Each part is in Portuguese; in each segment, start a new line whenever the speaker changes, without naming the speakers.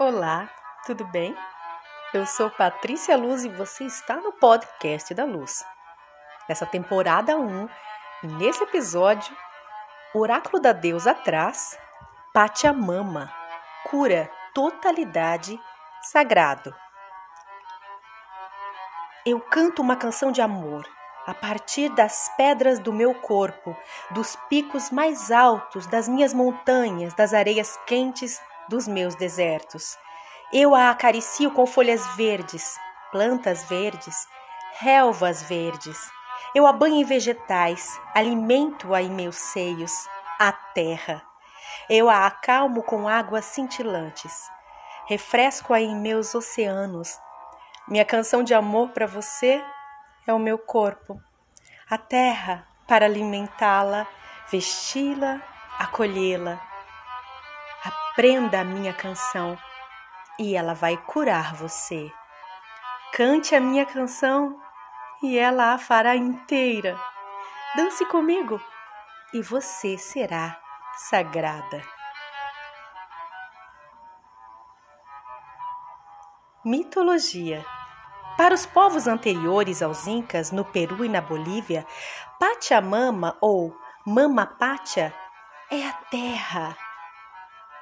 Olá, tudo bem? Eu sou Patrícia Luz e você está no podcast da Luz. Nessa temporada 1, e nesse episódio, Oráculo da Deusa traz Pachamama, cura, totalidade, sagrado. Eu canto uma canção de amor a partir das pedras do meu corpo, dos picos mais altos das minhas montanhas, das areias quentes dos meus desertos. Eu a acaricio com folhas verdes, plantas verdes, relvas verdes. Eu a banho em vegetais, alimento-a em meus seios, a terra. Eu a acalmo com águas cintilantes, refresco-a em meus oceanos. Minha canção de amor para você é o meu corpo, a terra para alimentá-la, vesti-la, acolhê-la. Aprenda a minha canção e ela vai curar você. Cante a minha canção e ela a fará inteira. Dance comigo e você será sagrada. Mitologia para os povos anteriores aos Incas, no Peru e na Bolívia, Pachamama ou Mama Pacha é a terra,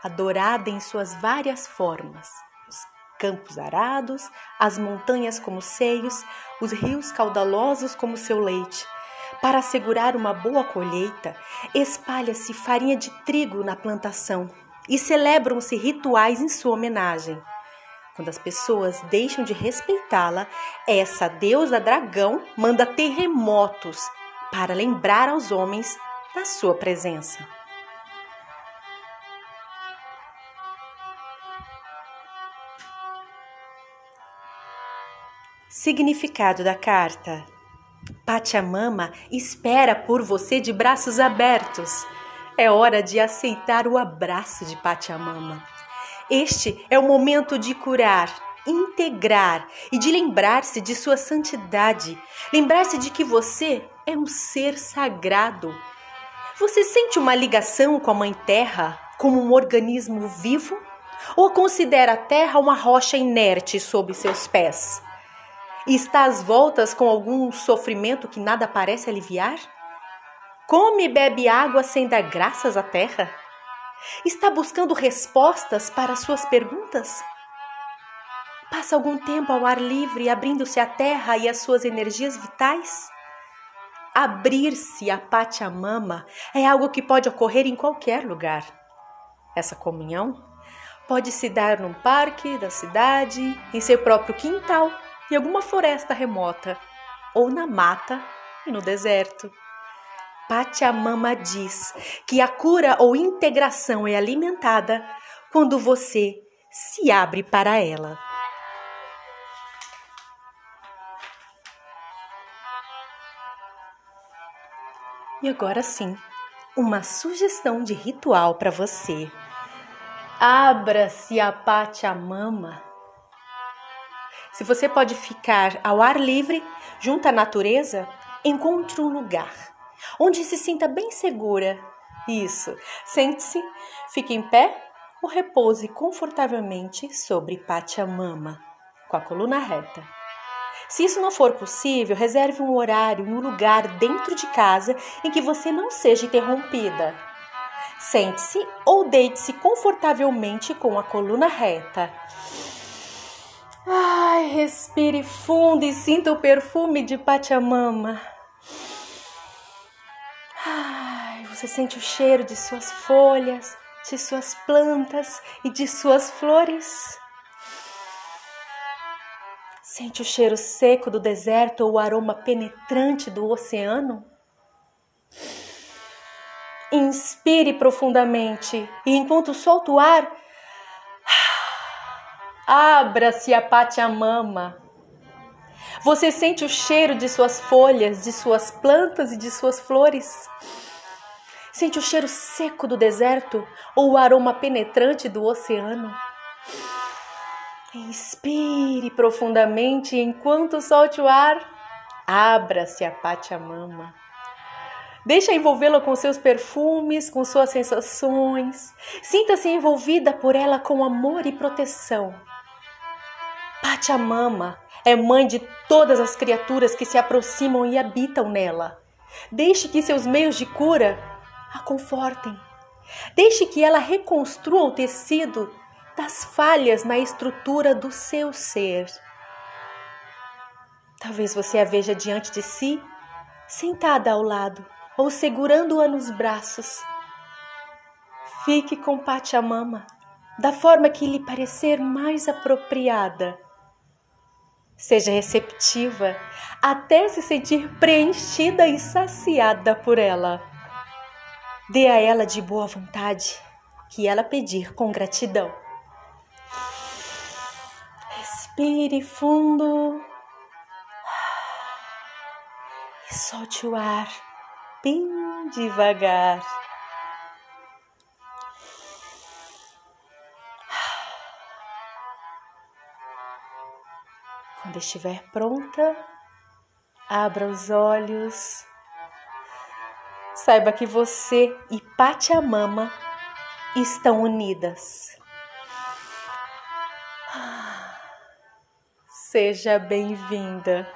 adorada em suas várias formas. Os campos arados, as montanhas como seios, os rios caudalosos como seu leite. Para assegurar uma boa colheita, espalha-se farinha de trigo na plantação e celebram-se rituais em sua homenagem. Quando as pessoas deixam de respeitá-la, essa deusa dragão manda terremotos para lembrar aos homens da sua presença. Significado da carta: Pachamama espera por você de braços abertos. É hora de aceitar o abraço de Pachamama. Este é o momento de curar, integrar e de lembrar-se de sua santidade, lembrar-se de que você é um ser sagrado. Você sente uma ligação com a Mãe Terra como um organismo vivo? Ou considera a Terra uma rocha inerte sob seus pés? E está às voltas com algum sofrimento que nada parece aliviar? Come e bebe água sem dar graças à Terra? Está buscando respostas para suas perguntas? Passa algum tempo ao ar livre, abrindo-se à terra e às suas energias vitais? Abrir-se à Pachamama é algo que pode ocorrer em qualquer lugar. Essa comunhão pode se dar num parque da cidade, em seu próprio quintal, em alguma floresta remota, ou na mata e no deserto. Pachamama diz que a cura ou integração é alimentada quando você se abre para ela. E agora sim, uma sugestão de ritual para você. Abra-se a Pachamama. Se você pode ficar ao ar livre, junto à natureza, encontre um lugar onde se sinta bem segura. Isso. Sente-se, fique em pé ou repouse confortavelmente sobre Pachamama, com a coluna reta. Se isso não for possível, reserve um horário e um lugar dentro de casa em que você não seja interrompida. Sente-se ou deite-se confortavelmente com a coluna reta. Ai, respire fundo e sinta o perfume de Pachamama. Ai, você sente o cheiro de suas folhas, de suas plantas e de suas flores. Sente o cheiro seco do deserto ou o aroma penetrante do oceano? Inspire profundamente e enquanto solta o ar, abra-se a Pachamama. Você sente o cheiro de suas folhas, de suas plantas e de suas flores? Sente o cheiro seco do deserto ou o aroma penetrante do oceano? Inspire profundamente enquanto solte o ar. Abra-se a Pachamama. Deixa envolvê-la com seus perfumes, com suas sensações. Sinta-se envolvida por ela com amor e proteção. Pachamama é mãe de todas as criaturas que se aproximam e habitam nela. Deixe que seus meios de cura a confortem. Deixe que ela reconstrua o tecido das falhas na estrutura do seu ser. Talvez você a veja diante de si, sentada ao lado ou segurando-a nos braços. Fique com Pachamama da forma que lhe parecer mais apropriada. Seja receptiva até se sentir preenchida e saciada por ela. Dê a ela de boa vontade o que ela pedir com gratidão. Respire fundo e solte o ar bem devagar. Quando estiver pronta, abra os olhos. Saiba que você e Pachamama estão unidas. Seja bem-vinda.